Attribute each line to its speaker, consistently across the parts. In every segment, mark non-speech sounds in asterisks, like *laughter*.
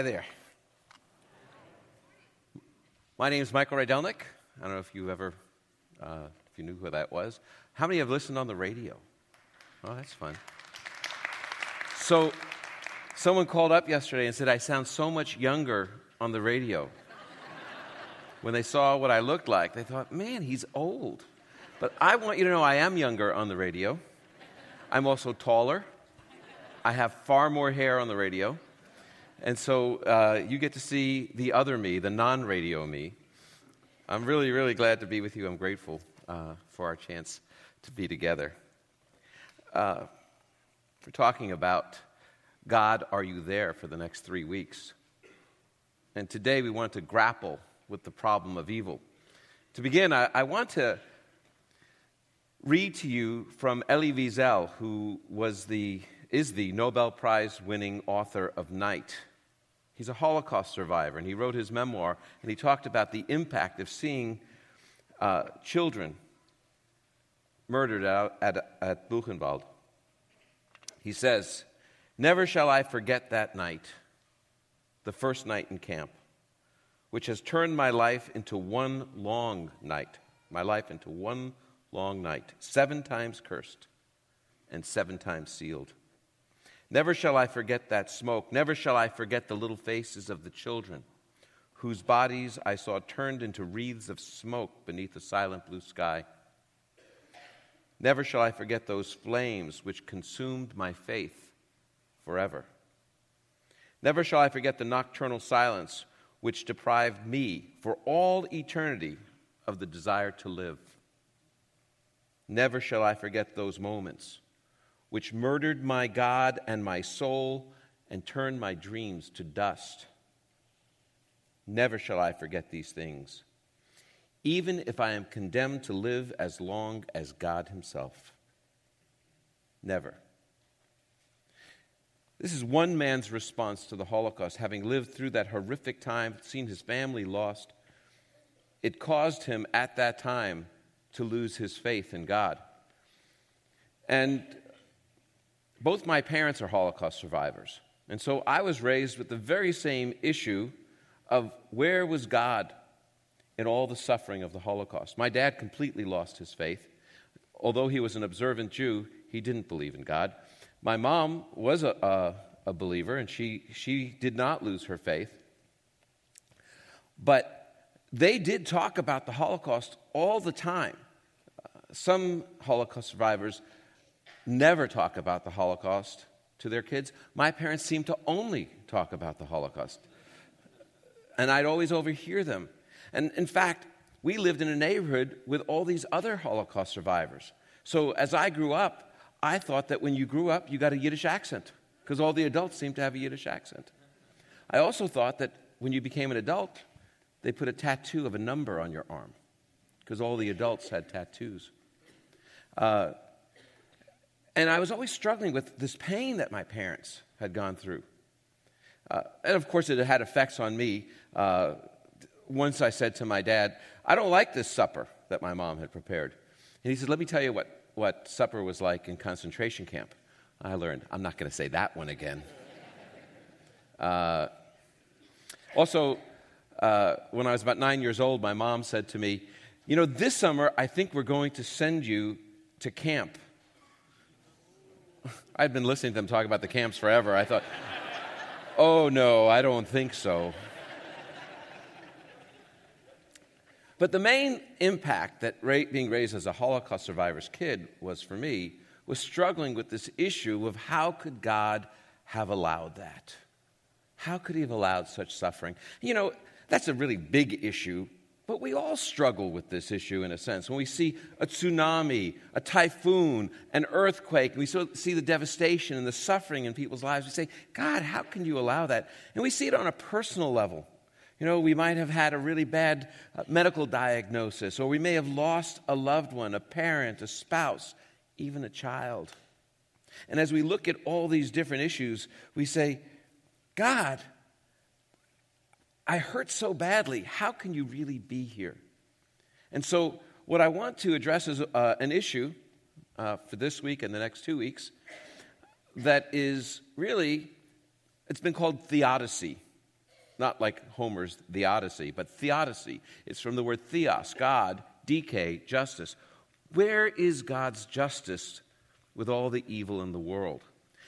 Speaker 1: Hi there. My name is Michael Rydelnik. I don't know if you ever, uh, if you knew who that was. How many have listened on the radio? Oh, that's fun. So, someone called up yesterday and said, I sound so much younger on the radio. when they saw what I looked like, they thought, man, he's old. But I want you to know I am younger on the radio. I'm also taller. I have far more hair on the radio. And so uh, you get to see the other me, the non radio me. I'm really, really glad to be with you. I'm grateful uh, for our chance to be together. Uh, we're talking about God, are you there for the next three weeks? And today we want to grapple with the problem of evil. To begin, I, I want to read to you from Elie Wiesel, who was the, is the Nobel Prize winning author of Night. He's a Holocaust survivor, and he wrote his memoir, and he talked about the impact of seeing uh, children murdered at, at Buchenwald. He says, Never shall I forget that night, the first night in camp, which has turned my life into one long night, my life into one long night, seven times cursed and seven times sealed. Never shall I forget that smoke. Never shall I forget the little faces of the children, whose bodies I saw turned into wreaths of smoke beneath the silent blue sky. Never shall I forget those flames which consumed my faith forever. Never shall I forget the nocturnal silence which deprived me for all eternity of the desire to live. Never shall I forget those moments which murdered my God and my soul and turned my dreams to dust. Never shall I forget these things, even if I am condemned to live as long as God Himself. Never. This is one man's response to the Holocaust, having lived through that horrific time, seen his family lost. It caused him at that time to lose his faith in God. And both my parents are Holocaust survivors. And so I was raised with the very same issue of where was God in all the suffering of the Holocaust. My dad completely lost his faith. Although he was an observant Jew, he didn't believe in God. My mom was a, a, a believer, and she, she did not lose her faith. But they did talk about the Holocaust all the time. Uh, some Holocaust survivors never talk about the Holocaust to their kids. My parents seemed to only talk about the Holocaust. And I'd always overhear them. And in fact, we lived in a neighborhood with all these other Holocaust survivors. So as I grew up, I thought that when you grew up, you got a Yiddish accent, because all the adults seemed to have a Yiddish accent. I also thought that when you became an adult, they put a tattoo of a number on your arm, because all the adults had tattoos. Uh, and I was always struggling with this pain that my parents had gone through. Uh, and of course, it had effects on me. Uh, once I said to my dad, I don't like this supper that my mom had prepared. And he said, Let me tell you what, what supper was like in concentration camp. I learned, I'm not going to say that one again. *laughs* Uh, also, uh, when I was about nine years old, my mom said to me, You know, this summer I think we're going to send you to camp. I'd been listening to them talk about the camps forever. I thought, oh no, I don't think so. But the main impact that being raised as a Holocaust survivor's kid was for me was struggling with this issue of how could God have allowed that? How could He have allowed such suffering? You know, that's a really big issue but we all struggle with this issue in a sense. When we see a tsunami, a typhoon, an earthquake, and we see the devastation and the suffering in people's lives, we say, God, how can you allow that? And we see it on a personal level. You know, we might have had a really bad uh, medical diagnosis, or we may have lost a loved one, a parent, a spouse, even a child. And as we look at all these different issues, we say, God, I hurt so badly. How can you really be here? And so, what I want to address is uh, an issue uh, for this week and the next two weeks that is really, it's been called theodicy. not like Homer's The Odyssey, but theodicy. It's from the word theos, God, dike, justice. Where is God's justice with all the evil in the world?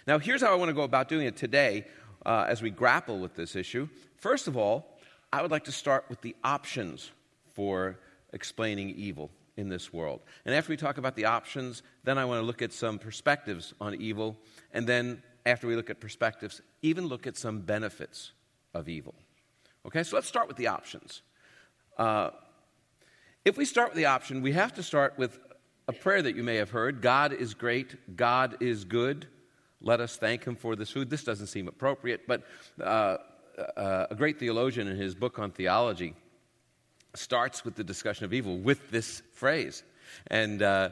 Speaker 1: Now, here's how I want to go about doing it today uh, as we grapple with this issue. First of all, I would like to start with the options for explaining evil in this world. And after we talk about the options, then I want to look at some perspectives on evil. And then, after we look at perspectives, even look at some benefits of evil. Okay, so let's start with the options. Uh, if we start with the option, we have to start with a prayer that you may have heard God is great, God is good. Let us thank him for this food. This doesn't seem appropriate, but uh, uh, a great theologian in his book on theology starts with the discussion of evil with this phrase. And uh,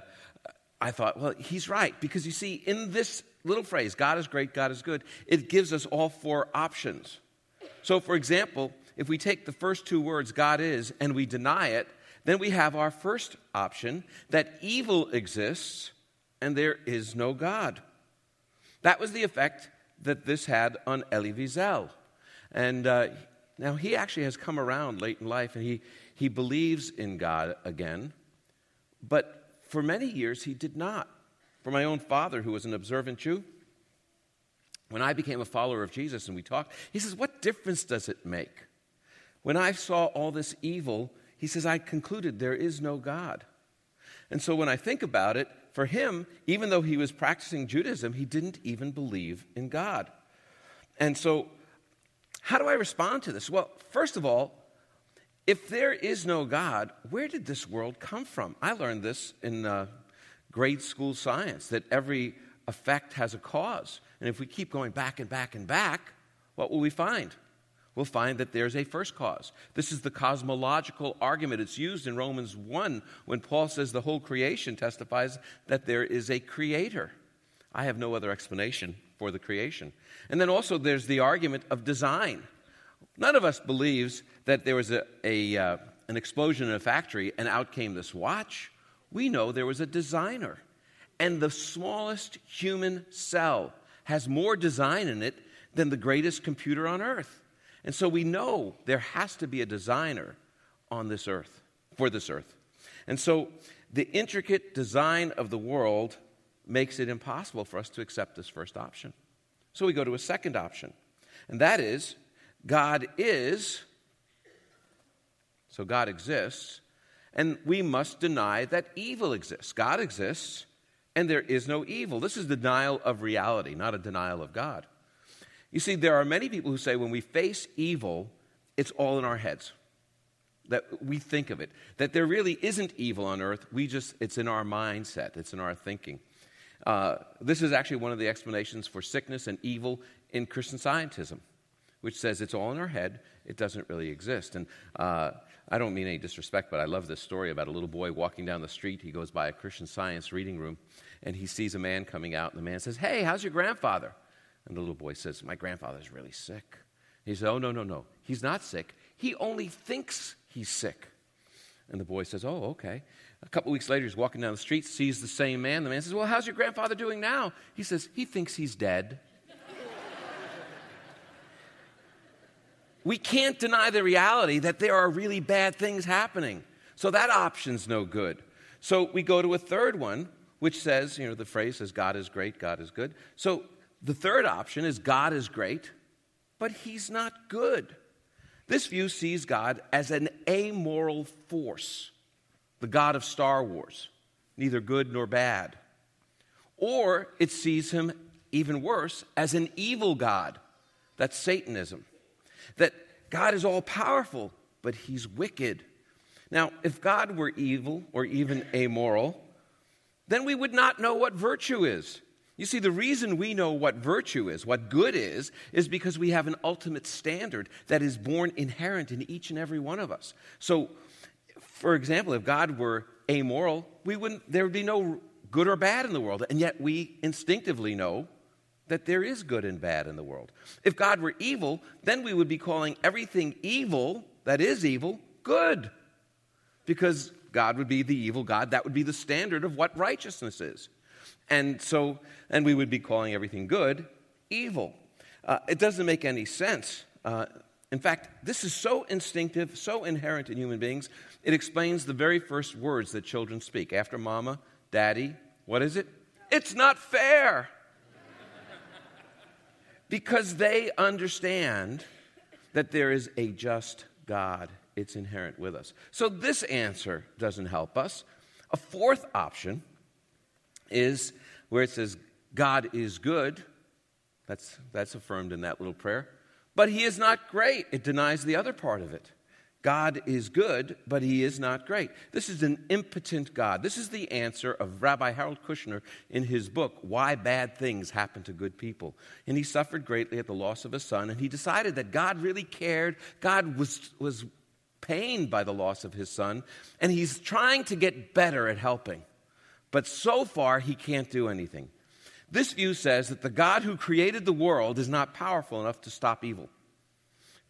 Speaker 1: I thought, well, he's right, because you see, in this little phrase, God is great, God is good, it gives us all four options. So, for example, if we take the first two words, God is, and we deny it, then we have our first option that evil exists and there is no God. That was the effect that this had on Elie Wiesel. And uh, now he actually has come around late in life and he, he believes in God again, but for many years he did not. For my own father, who was an observant Jew, when I became a follower of Jesus and we talked, he says, What difference does it make? When I saw all this evil, he says, I concluded there is no God. And so when I think about it, for him, even though he was practicing Judaism, he didn't even believe in God. And so, how do I respond to this? Well, first of all, if there is no God, where did this world come from? I learned this in uh, grade school science that every effect has a cause. And if we keep going back and back and back, what will we find? We'll find that there's a first cause. This is the cosmological argument. It's used in Romans 1 when Paul says the whole creation testifies that there is a creator. I have no other explanation for the creation. And then also there's the argument of design. None of us believes that there was a, a uh, an explosion in a factory and out came this watch. We know there was a designer. And the smallest human cell has more design in it than the greatest computer on earth. And so we know there has to be a designer on this earth, for this earth. And so the intricate design of the world makes it impossible for us to accept this first option. So we go to a second option, and that is God is, so God exists, and we must deny that evil exists. God exists, and there is no evil. This is denial of reality, not a denial of God. You see, there are many people who say when we face evil, it's all in our heads. That we think of it. That there really isn't evil on earth. We just, it's in our mindset, it's in our thinking. Uh, this is actually one of the explanations for sickness and evil in Christian scientism which says it's all in our head, it doesn't really exist. And uh, I don't mean any disrespect, but I love this story about a little boy walking down the street. He goes by a Christian science reading room, and he sees a man coming out, and the man says, Hey, how's your grandfather? And the little boy says, My grandfather's really sick. He says, Oh, no, no, no. He's not sick. He only thinks he's sick. And the boy says, Oh, okay. A couple weeks later, he's walking down the street, sees the same man. The man says, Well, how's your grandfather doing now? He says, He thinks he's dead. we can't deny the reality that there are really bad things happening. So that option's no good. So we go to a third one, which says, you know, the phrase says, God is great, God is good. So the third option is God is great, but he's not good. This view sees God as an amoral force, the God of Star Wars, neither good nor bad. Or it sees him, even worse, as an evil God. That's Satanism that God is all powerful, but he's wicked. Now, if God were evil or even amoral, then we would not know what virtue is. You see, the reason we know what virtue is, what good is, is because we have an ultimate standard that is born inherent in each and every one of us. So, for example, if God were amoral, we wouldn't, there would be no good or bad in the world. And yet we instinctively know that there is good and bad in the world. If God were evil, then we would be calling everything evil that is evil good. Because God would be the evil God. That would be the standard of what righteousness is. And so, and we would be calling everything good evil. Uh, it doesn't make any sense. Uh, In fact, this is so instinctive, so inherent in human beings, it explains the very first words that children speak. After mama, daddy, what is it? It's not fair. because they understand that there is a just God. It's inherent with us. So this answer doesn't help us. A fourth option is where it says, God is good. That's, that's affirmed in that little prayer. But he is not great. It denies the other part of it. God is good, but he is not great. This is an impotent God. This is the answer of Rabbi Harold Kushner in his book, Why Bad Things Happen to Good People. And he suffered greatly at the loss of a son, and he decided that God really cared. God was, was pained by the loss of his son, and he's trying to get better at helping. But so far, he can't do anything. This view says that the God who created the world is not powerful enough to stop evil.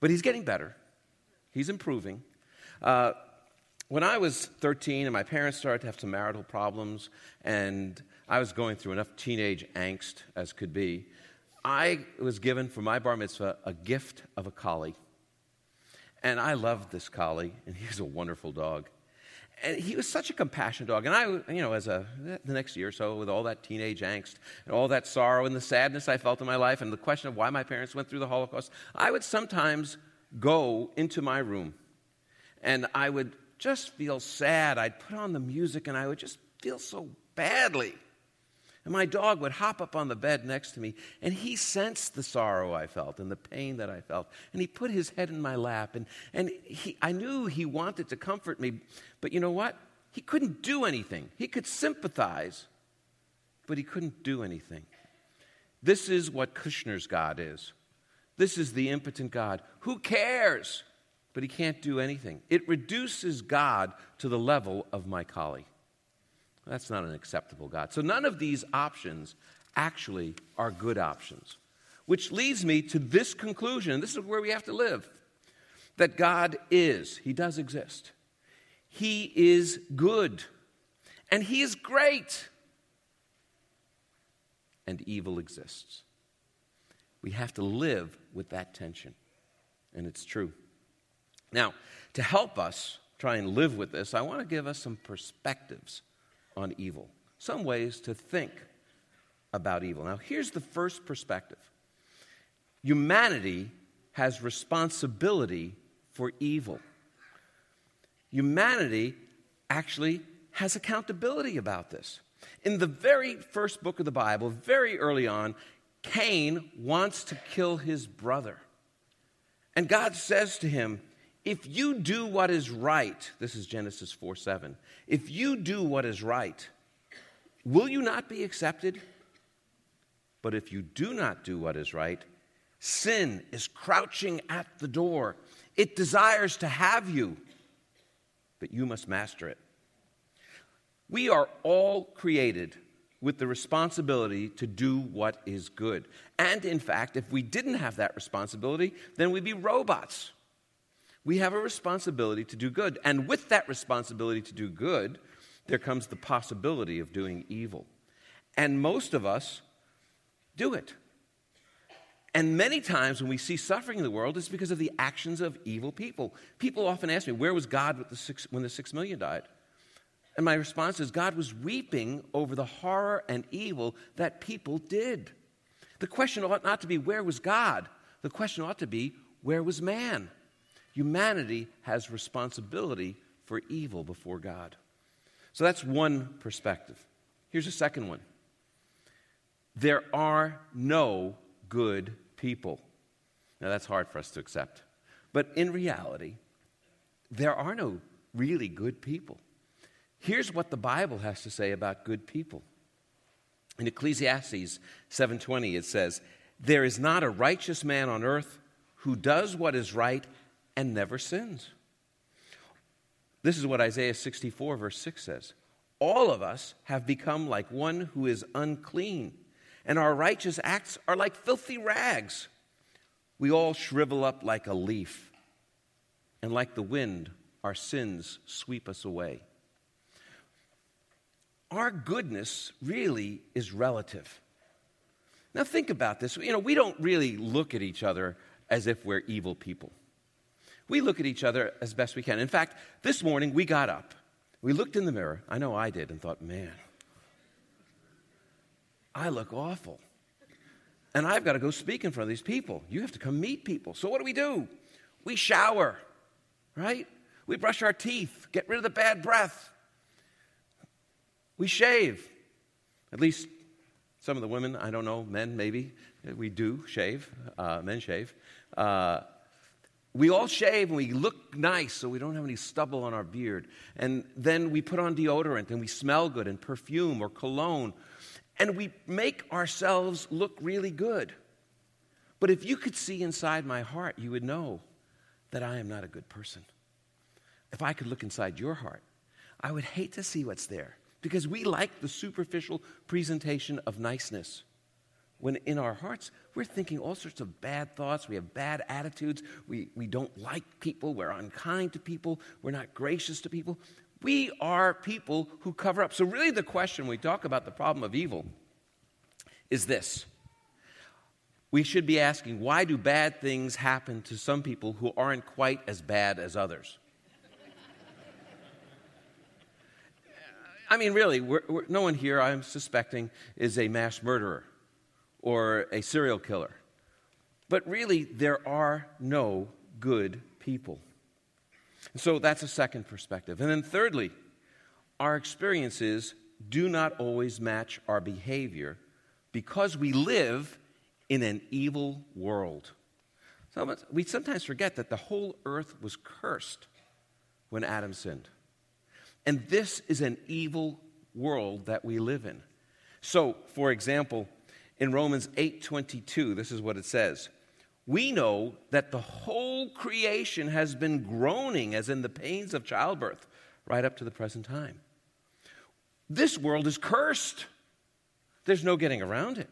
Speaker 1: But he's getting better, he's improving. Uh, when I was 13 and my parents started to have some marital problems, and I was going through enough teenage angst as could be, I was given for my bar mitzvah a gift of a collie. And I loved this collie, and he was a wonderful dog and he was such a compassionate dog. And I, you know, as a, the next year or so, with all that teenage angst and all that sorrow and the sadness I felt in my life and the question of why my parents went through the Holocaust, I would sometimes go into my room and I would just feel sad. I'd put on the music and I would just feel so badly. And my dog would hop up on the bed next to me, and he sensed the sorrow I felt and the pain that I felt. And he put his head in my lap, and, and he, I knew he wanted to comfort me, but you know what? He couldn't do anything. He could sympathize, but he couldn't do anything. This is what Kushner's God is. This is the impotent God. Who cares? But he can't do anything. It reduces God to the level of my collie. That's not an acceptable God. So none of these options actually are good options. Which leads me to this conclusion, this is where we have to live that God is, He does exist. He is good, and He is great, and evil exists. We have to live with that tension, and it's true. Now, to help us try and live with this, I want to give us some perspectives on evil, some ways to think about evil. Now, here's the first perspective humanity has responsibility for evil. Humanity actually has accountability about this. In the very first book of the Bible, very early on, Cain wants to kill his brother. And God says to him, if you do what is right, this is Genesis 4 7, if you do what is right, will you not be accepted? But if you do not do what is right, sin is crouching at the door. It desires to have you, but you must master it. We are all created with the responsibility to do what is good. And in fact, if we didn't have that responsibility, then we'd be robots we have a responsibility to do good. And with that responsibility to do good, there comes the possibility of doing evil. And most of us do it. And many times when we see suffering in the world, it's because of the actions of evil people. People often ask me, Where was God the six, when the six million died? And my response is, God was weeping over the horror and evil that people did. The question ought not to be, Where was God? The question ought to be, Where was man? Humanity has responsibility for evil before God. So that's one perspective. Here's a second one there are no good people. Now, that's hard for us to accept. But in reality, there are no really good people. Here's what the Bible has to say about good people. In Ecclesiastes 7:20 it says, "There is not a righteous man on earth who does what is right and never sins. This is what Isaiah 64, verse 6 says All of us have become like one who is unclean, and our righteous acts are like filthy rags. We all shrivel up like a leaf, and like the wind, our sins sweep us away. Our goodness really is relative. Now, think about this. You know, we don't really look at each other as if we're evil people. We look at each other as best we can. In fact, this morning we got up, we looked in the mirror, I know I did, and thought, man, I look awful. And I've got to go speak in front of these people. You have to come meet people. So what do we do? We shower, right? We brush our teeth, get rid of the bad breath. We shave. At least some of the women, I don't know, men maybe, we do shave. Uh, men shave. Uh, we all shave and we look nice so we don't have any stubble on our beard. And then we put on deodorant and we smell good and perfume or cologne. And we make ourselves look really good. But if you could see inside my heart, you would know that I am not a good person. If I could look inside your heart, I would hate to see what's there because we like the superficial presentation of niceness. When in our hearts, we're thinking all sorts of bad thoughts, we have bad attitudes, we, we don't like people, we're unkind to people, we're not gracious to people. We are people who cover up. So, really, the question when we talk about the problem of evil is this we should be asking why do bad things happen to some people who aren't quite as bad as others? I mean, really, we're, we're, no one here, I'm suspecting, is a mass murderer or a serial killer. But really, there are no good people. So that's a second perspective. And then, thirdly, our experiences do not always match our behavior because we live in an evil world. So we sometimes forget that the whole earth was cursed when Adam sinned. And this is an evil world that we live in. So, for example, in Romans 8:22, this is what it says. We know that the whole creation has been groaning as in the pains of childbirth right up to the present time. This world is cursed. There's no getting around it.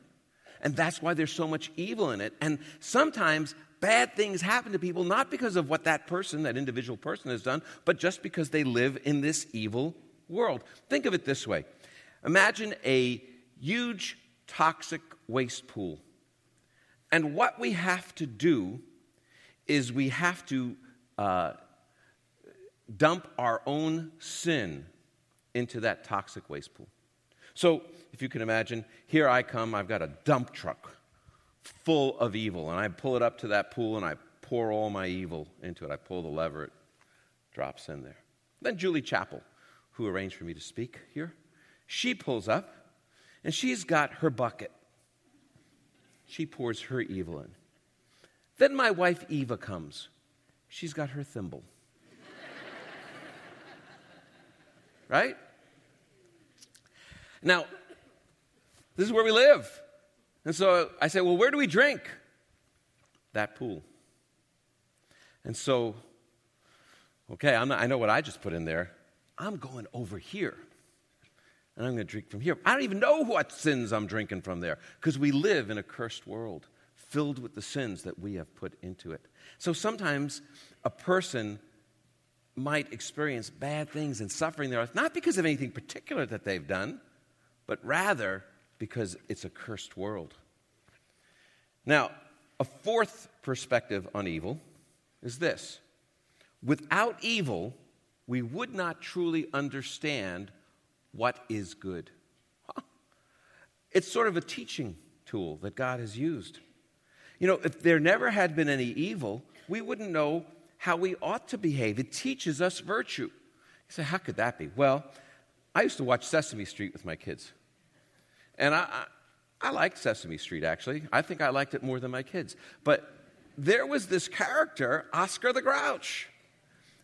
Speaker 1: And that's why there's so much evil in it. And sometimes bad things happen to people not because of what that person, that individual person, has done, but just because they live in this evil world. Think of it this way Imagine a huge toxic waste pool. And what we have to do is we have to uh, dump our own sin into that toxic waste pool. So, if you can imagine, here I come, I've got a dump truck full of evil. And I pull it up to that pool and I pour all my evil into it. I pull the lever, it drops in there. Then Julie Chappell, who arranged for me to speak here, she pulls up and she's got her bucket. She pours her evil in. Then my wife Eva comes. She's got her thimble. *laughs* right? Now, this is where we live. And so I say, Well, where do we drink? That pool. And so, okay, not, i know what I just put in there. I'm going over here. And I'm going to drink from here. I don't even know what sins I'm drinking from there because we live in a cursed world filled with the sins that we have put into it. So sometimes a person might experience bad things and suffering in their life, not because of anything particular that they've done, but rather because it's a cursed world. Now, a fourth perspective on evil is this without evil, we would not truly understand what is good. Huh. It's sort of a teaching tool that God has used. You know, if there never had been any evil, we wouldn't know how we ought to behave. It teaches us virtue. You say, how could that be? Well, I used to watch Sesame Street with my kids. And I, I, I liked Sesame Street, actually. I think I liked it more than my kids. But there was this character, Oscar the Grouch.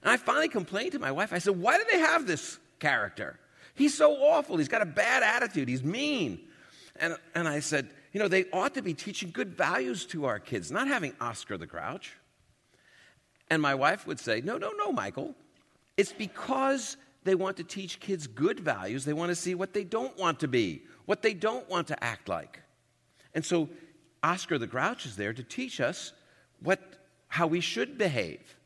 Speaker 1: And I finally complained to my wife. I said, Why do they have this character? He's so awful. He's got a bad attitude. He's mean. And, and I said, You know, they ought to be teaching good values to our kids, not having Oscar the Grouch. And my wife would say, No, no, no, Michael. It's because they want to teach kids good values. They want to see what they don't want to be, what they don't want to act like. And so Oscar the Grouch is there to teach us what, how we should behave.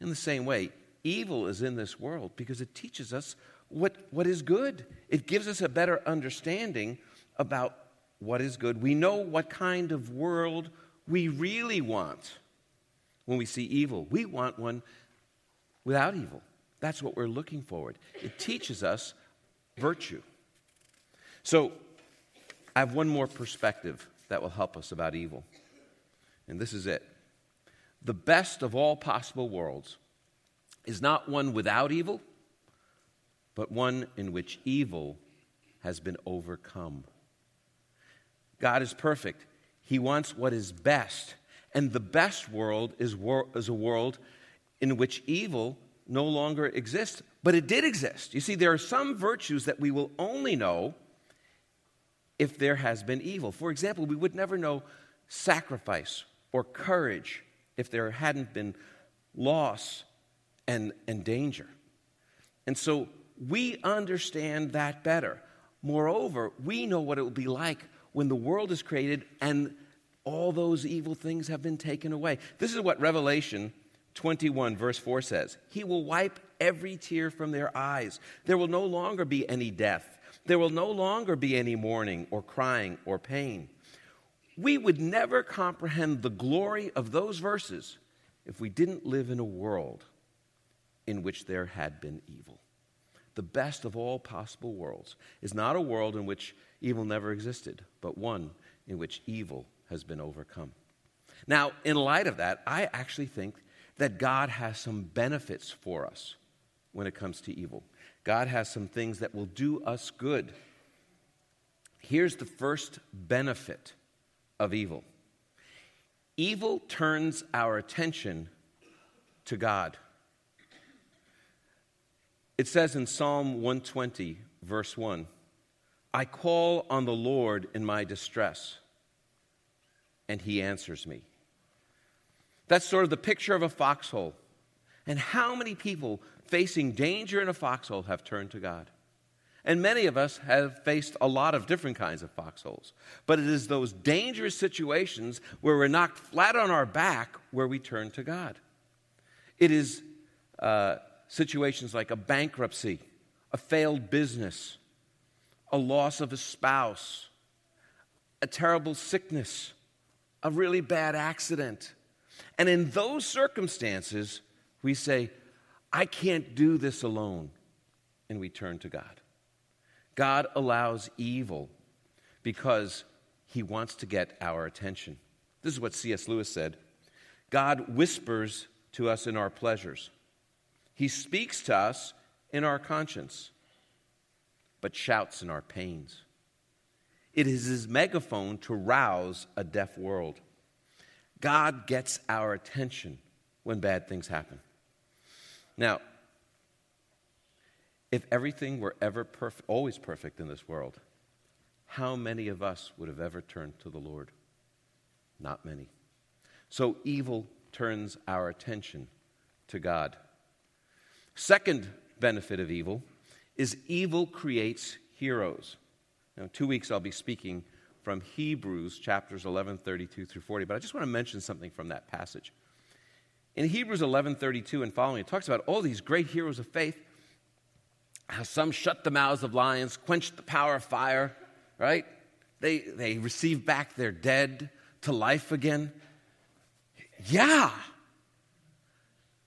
Speaker 1: In the same way, evil is in this world because it teaches us what, what is good. It gives us a better understanding about what is good. We know what kind of world we really want. when we see evil. We want one without evil. That's what we're looking forward. It teaches us virtue. So, I have one more perspective that will help us about evil. And this is it. The best of all possible worlds is not one without evil, but one in which evil has been overcome. God is perfect. He wants what is best. And the best world is, wor- is a world in which evil no longer exists. But it did exist. You see, there are some virtues that we will only know if there has been evil. For example, we would never know sacrifice or courage if there hadn't been loss and, and danger. And so we understand that better. Moreover, we know what it will be like when the world is created and all those evil things have been taken away. This is what Revelation 21, verse 4 says He will wipe every tear from their eyes. There will no longer be any death. There will no longer be any mourning or crying or pain. We would never comprehend the glory of those verses if we didn't live in a world in which there had been evil. The best of all possible worlds is not a world in which evil never existed, but one in which evil has been overcome. Now, in light of that, I actually think that God has some benefits for us when it comes to evil. God has some things that will do us good. Here's the first benefit of evil evil turns our attention to God. It says in Psalm 120, verse 1 I call on the Lord in my distress, and he answers me. That's sort of the picture of a foxhole. And how many people facing danger in a foxhole have turned to God? And many of us have faced a lot of different kinds of foxholes. But it is those dangerous situations where we're knocked flat on our back where we turn to God. It is uh, situations like a bankruptcy, a failed business, a loss of a spouse, a terrible sickness, a really bad accident, and in those circumstances, we say, I can't do this alone. And we turn to God. God allows evil because he wants to get our attention. This is what C.S. Lewis said God whispers to us in our pleasures, he speaks to us in our conscience, but shouts in our pains. It is his megaphone to rouse a deaf world. God gets our attention when bad things happen. Now, if everything were ever perfect, always perfect in this world, how many of us would have ever turned to the Lord? Not many. So evil turns our attention to God. Second benefit of evil is evil creates heroes. Now, two weeks, I'll be speaking from Hebrews chapters 11, 32 through 40. But I just want to mention something from that passage. In Hebrews 11, 32 and following, it talks about all these great heroes of faith, how some shut the mouths of lions, quenched the power of fire, right? They, they received back their dead to life again. Yeah.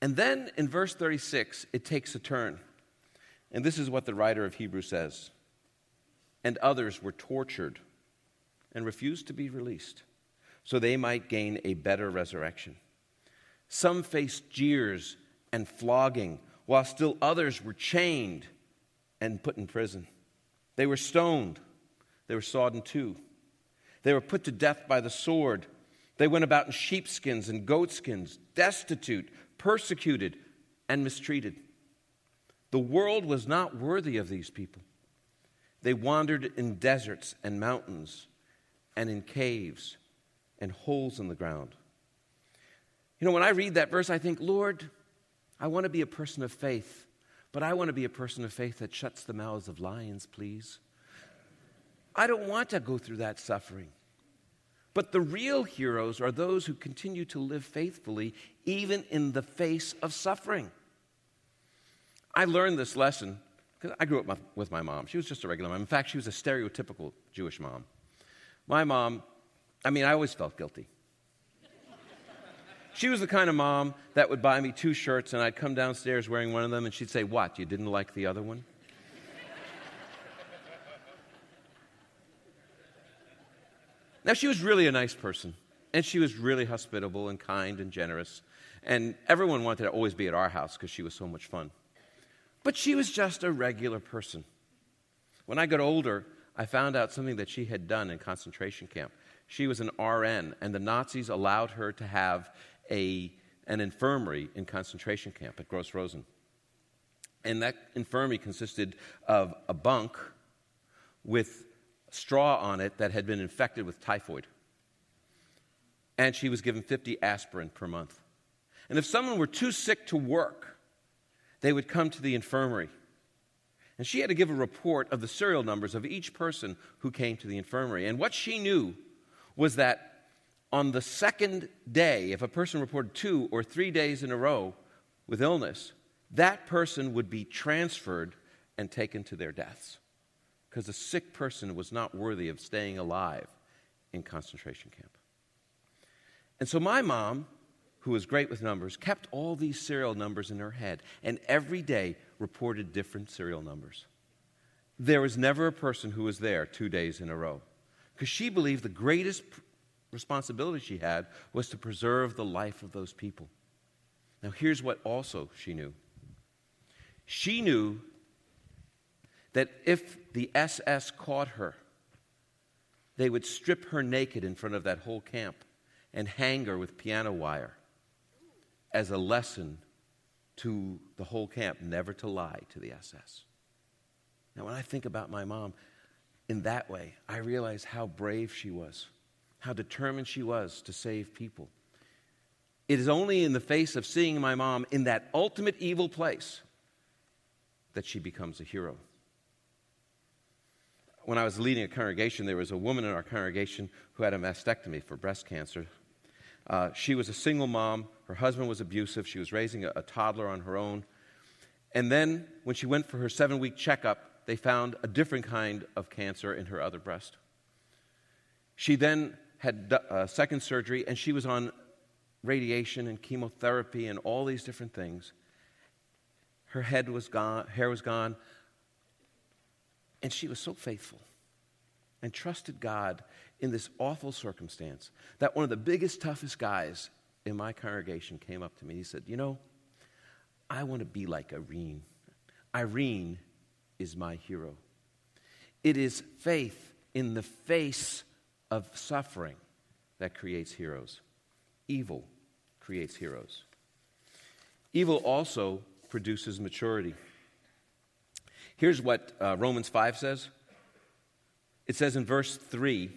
Speaker 1: And then in verse 36, it takes a turn. And this is what the writer of Hebrews says. And others were tortured and refused to be released so they might gain a better resurrection. Some faced jeers and flogging, while still others were chained and put in prison. They were stoned, they were sawed in two. They were put to death by the sword. They went about in sheepskins and goatskins, destitute, persecuted, and mistreated. The world was not worthy of these people. They wandered in deserts and mountains and in caves and holes in the ground. You know, when I read that verse, I think, Lord, I want to be a person of faith, but I want to be a person of faith that shuts the mouths of lions, please. I don't want to go through that suffering. But the real heroes are those who continue to live faithfully even in the face of suffering. I learned this lesson because I grew up with my mom. She was just a regular mom. In fact, she was a stereotypical Jewish mom. My mom, I mean, I always felt guilty. She was the kind of mom that would buy me two shirts, and I'd come downstairs wearing one of them, and she'd say, What, you didn't like the other one? Now, she was really a nice person, and she was really hospitable and kind and generous, and everyone wanted to always be at our house because she was so much fun. But she was just a regular person. When I got older, I found out something that she had done in concentration camp. She was an RN, and the Nazis allowed her to have a, an infirmary in concentration camp at Gross Rosen. And that infirmary consisted of a bunk with straw on it that had been infected with typhoid. And she was given 50 aspirin per month. And if someone were too sick to work, they would come to the infirmary. And she had to give a report of the serial numbers of each person who came to the infirmary. And what she knew was that on the second day, if a person reported two or three days in a row with illness, that person would be transferred and taken to their deaths. Because a sick person was not worthy of staying alive in concentration camp. And so my mom, who was great with numbers, kept all these serial numbers in her head and every day reported different serial numbers. There was never a person who was there two days in a row because she believed the greatest responsibility she had was to preserve the life of those people. Now, here's what also she knew she knew that if the SS caught her, they would strip her naked in front of that whole camp and hang her with piano wire as a lesson to the whole camp never to lie to the SS. Now, when I think about my mom, in that way, I realize how brave she was, how determined she was to save people. It is only in the face of seeing my mom in that ultimate evil place that she becomes a hero. When I was leading a congregation, there was a woman in our congregation who had a mastectomy for breast cancer. Uh, she was a single mom. Her husband was abusive. She was raising a, a toddler on her own. And then, when she went for her seven week checkup, they found a different kind of cancer in her other breast. She then had uh, second surgery, and she was on radiation and chemotherapy and all these different things. Her head was gone, hair was gone, and she was so faithful and trusted God in this awful circumstance that one of the biggest, toughest guys in my congregation came up to me. He said, You know, I want to be like Irene. Irene is my hero. It is faith in the face of suffering that creates heroes. Evil creates heroes. Evil also produces maturity. Here's what uh, Romans 5 says it says in verse 3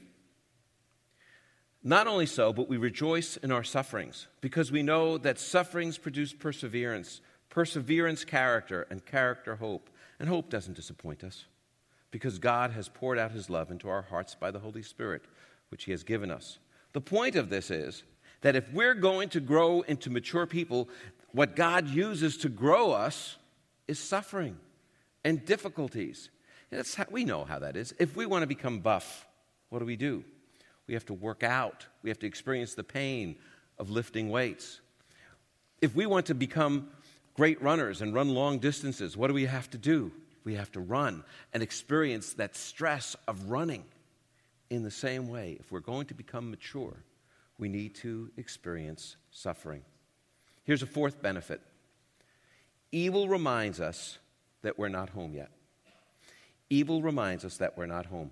Speaker 1: Not only so, but we rejoice in our sufferings, because we know that sufferings produce perseverance, perseverance, character, and character, hope. And hope doesn't disappoint us because God has poured out his love into our hearts by the Holy Spirit, which he has given us. The point of this is that if we're going to grow into mature people, what God uses to grow us is suffering and difficulties. That's how, we know how that is. If we want to become buff, what do we do? We have to work out, we have to experience the pain of lifting weights. If we want to become great runners and run long distances, what do we have to do? We have to run and experience that stress of running. In the same way, if we're going to become mature, we need to experience suffering. Here's a fourth benefit evil reminds us that we're not home yet. Evil reminds us that we're not home.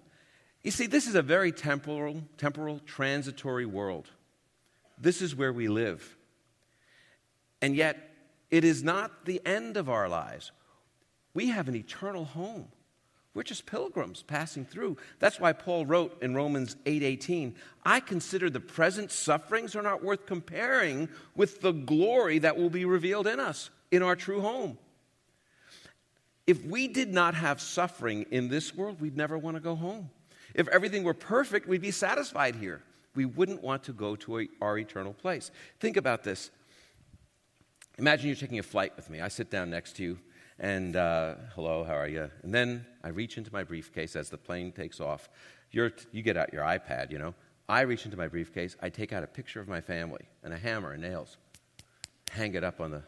Speaker 1: You see, this is a very temporal, temporal, transitory world. This is where we live. And yet, it is not the end of our lives. We have an eternal home. We're just pilgrims passing through. That's why Paul wrote in Romans 8:18, "I consider the present sufferings are not worth comparing with the glory that will be revealed in us in our true home." If we did not have suffering in this world, we'd never want to go home. If everything were perfect, we'd be satisfied here. We wouldn't want to go to a, our eternal place. Think about this. Imagine you're taking a flight with me. I sit down next to you, and uh, hello, how are you? And then I reach into my briefcase as the plane takes off. You're, you get out your iPad, you know. I reach into my briefcase, I take out a picture of my family and a hammer and nails, hang it up on the,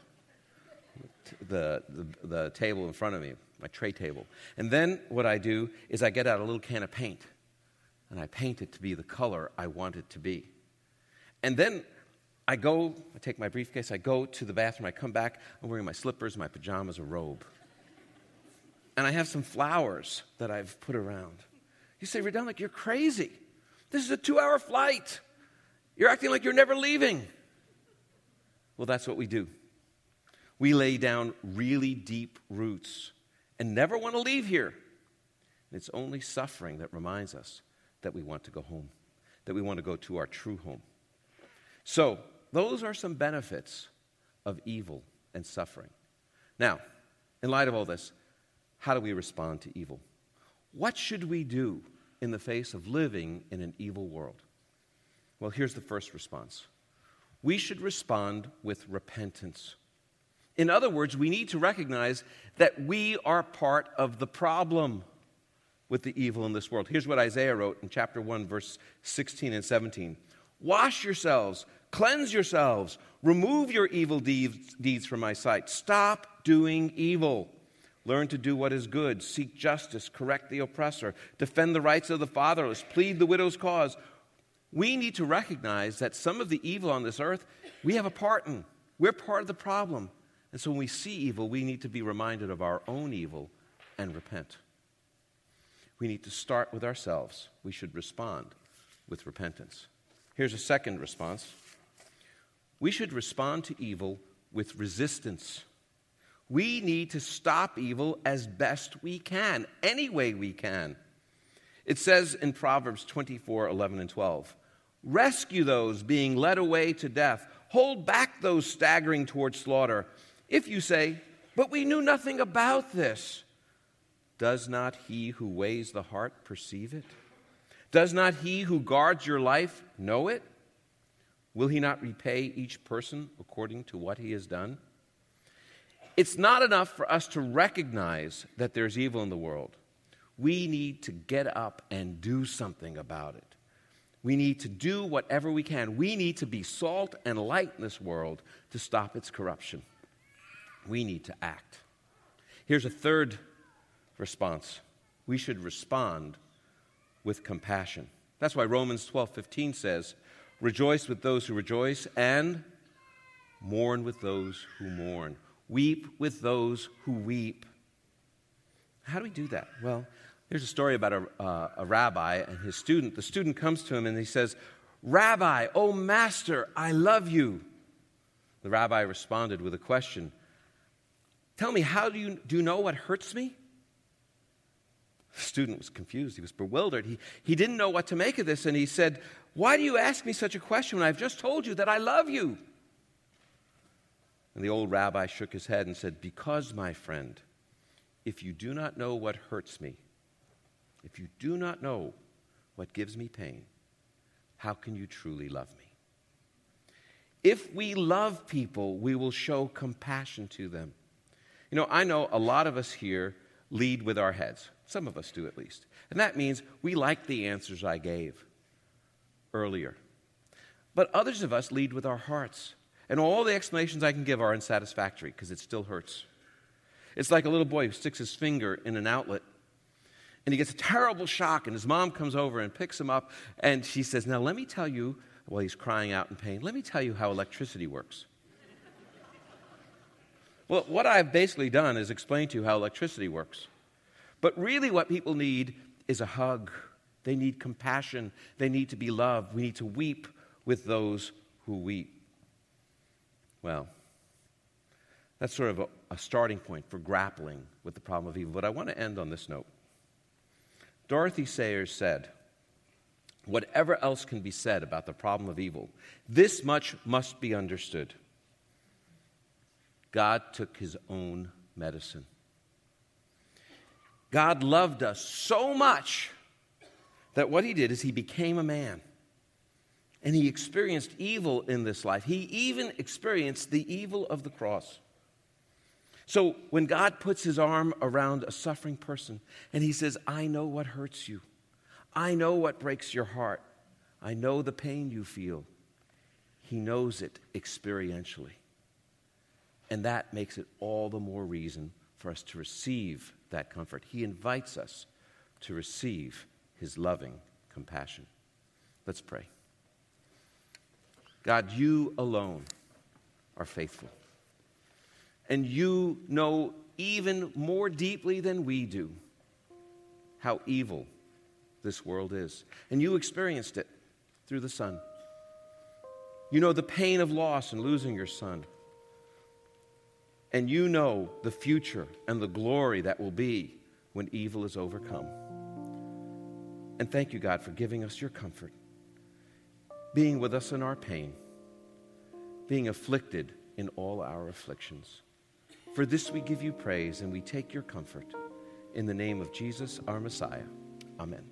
Speaker 1: the, the, table in front of me, my tray table. And then what I do is I get out a little can of paint and I paint it to be the color I want it to be. And then I go, I take my briefcase, I go to the bathroom, I come back, I'm wearing my slippers, my pajamas, a robe. And I have some flowers that I've put around. You say, Rydelnik, you're crazy. This is a two hour flight. You're acting like you're never leaving. Well, that's what we do. We lay down really deep roots and never want to leave here. it's only suffering that reminds us that we want to go home, that we want to go to our true home. So, those are some benefits of evil and suffering. Now, in light of all this, how do we respond to evil? What should we do in the face of living in an evil world? Well, here's the first response we should respond with repentance. In other words, we need to recognize that we are part of the problem with the evil in this world. Here's what Isaiah wrote in chapter 1, verse 16 and 17 Wash yourselves, cleanse yourselves, remove your evil deeds, from my sight. Stop doing evil. Learn to do what is good, seek justice, correct the oppressor, defend the rights of the fatherless, plead the widow's cause. We need to recognize that some of the evil on this earth we have a part in. We're part of the problem. And so when we see evil, we need to be reminded of our own evil and repent. We need to start with ourselves. We should respond with repentance. Here's a second response we should respond to evil with resistance. We need to stop evil as best we can, any way we can. It says in Proverbs 24 11 and 12 Rescue those being led away to death, hold back those staggering toward slaughter. If you say, But we knew nothing about this, does not he who weighs the heart perceive it? Does not he who guards your life know it? Will he not repay each person according to what he has done? It's not enough for us to recognize that there's evil in the world. We need to get up and do something about it. We need to do whatever we can. We need to be salt and light in this world to stop its corruption. We need to act. Here's a third response we should respond with compassion. That's why Romans 12:15 says, "Rejoice with those who rejoice and mourn with those who mourn. Weep with those who weep." How do we do that? Well, there's a story about a, uh, a rabbi and his student. The student comes to him and he says, Rabbi, oh master, I love you. The rabbi responded with a question Tell me, how do you, do you know what hurts me? The student was confused. He was bewildered. He, he didn't know what to make of this, and he said, Why do you ask me such a question when I've just told you that I love you? And the old rabbi shook his head and said, Because, my friend, if you do not know what hurts me, if you do not know what gives me pain, how can you truly love me? If we love people, we will show compassion to them. You know, I know a lot of us here lead with our heads. Some of us do at least. And that means we like the answers I gave earlier. But others of us lead with our hearts. And all the explanations I can give are unsatisfactory because it still hurts. It's like a little boy who sticks his finger in an outlet and he gets a terrible shock, and his mom comes over and picks him up, and she says, Now, let me tell you, while he's crying out in pain, let me tell you how electricity works. Well, what I've basically done is explain to you how electricity works. But really, what people need is a hug. They need compassion. They need to be loved. We need to weep with those who weep. Well, that's sort of a, a, starting point for grappling with the problem of evil. But I want to end on this note. Dorothy Sayers said, Whatever else can be said about the problem of evil, this much must be understood. God took his own medicine. God loved us so much that what he did is he became a man. And he experienced evil in this life. He even experienced the evil of the cross. So when God puts his arm around a suffering person and he says, I know what hurts you, I know what breaks your heart, I know the pain you feel. He knows it experientially. And that makes it all the more reason for us to receive that comfort. He invites us to receive his loving compassion. Let's pray. God, you alone are faithful. And you know even more deeply than we do how evil this world is. And you experienced it through the Son. You know the pain of loss and losing your Son. And you know the future and the glory that will be when evil is overcome. And thank you, God, for giving us your comfort, being with us in our pain, being afflicted in all our afflictions. For this we give you praise and we take your comfort. In the name of Jesus, our Messiah. Amen.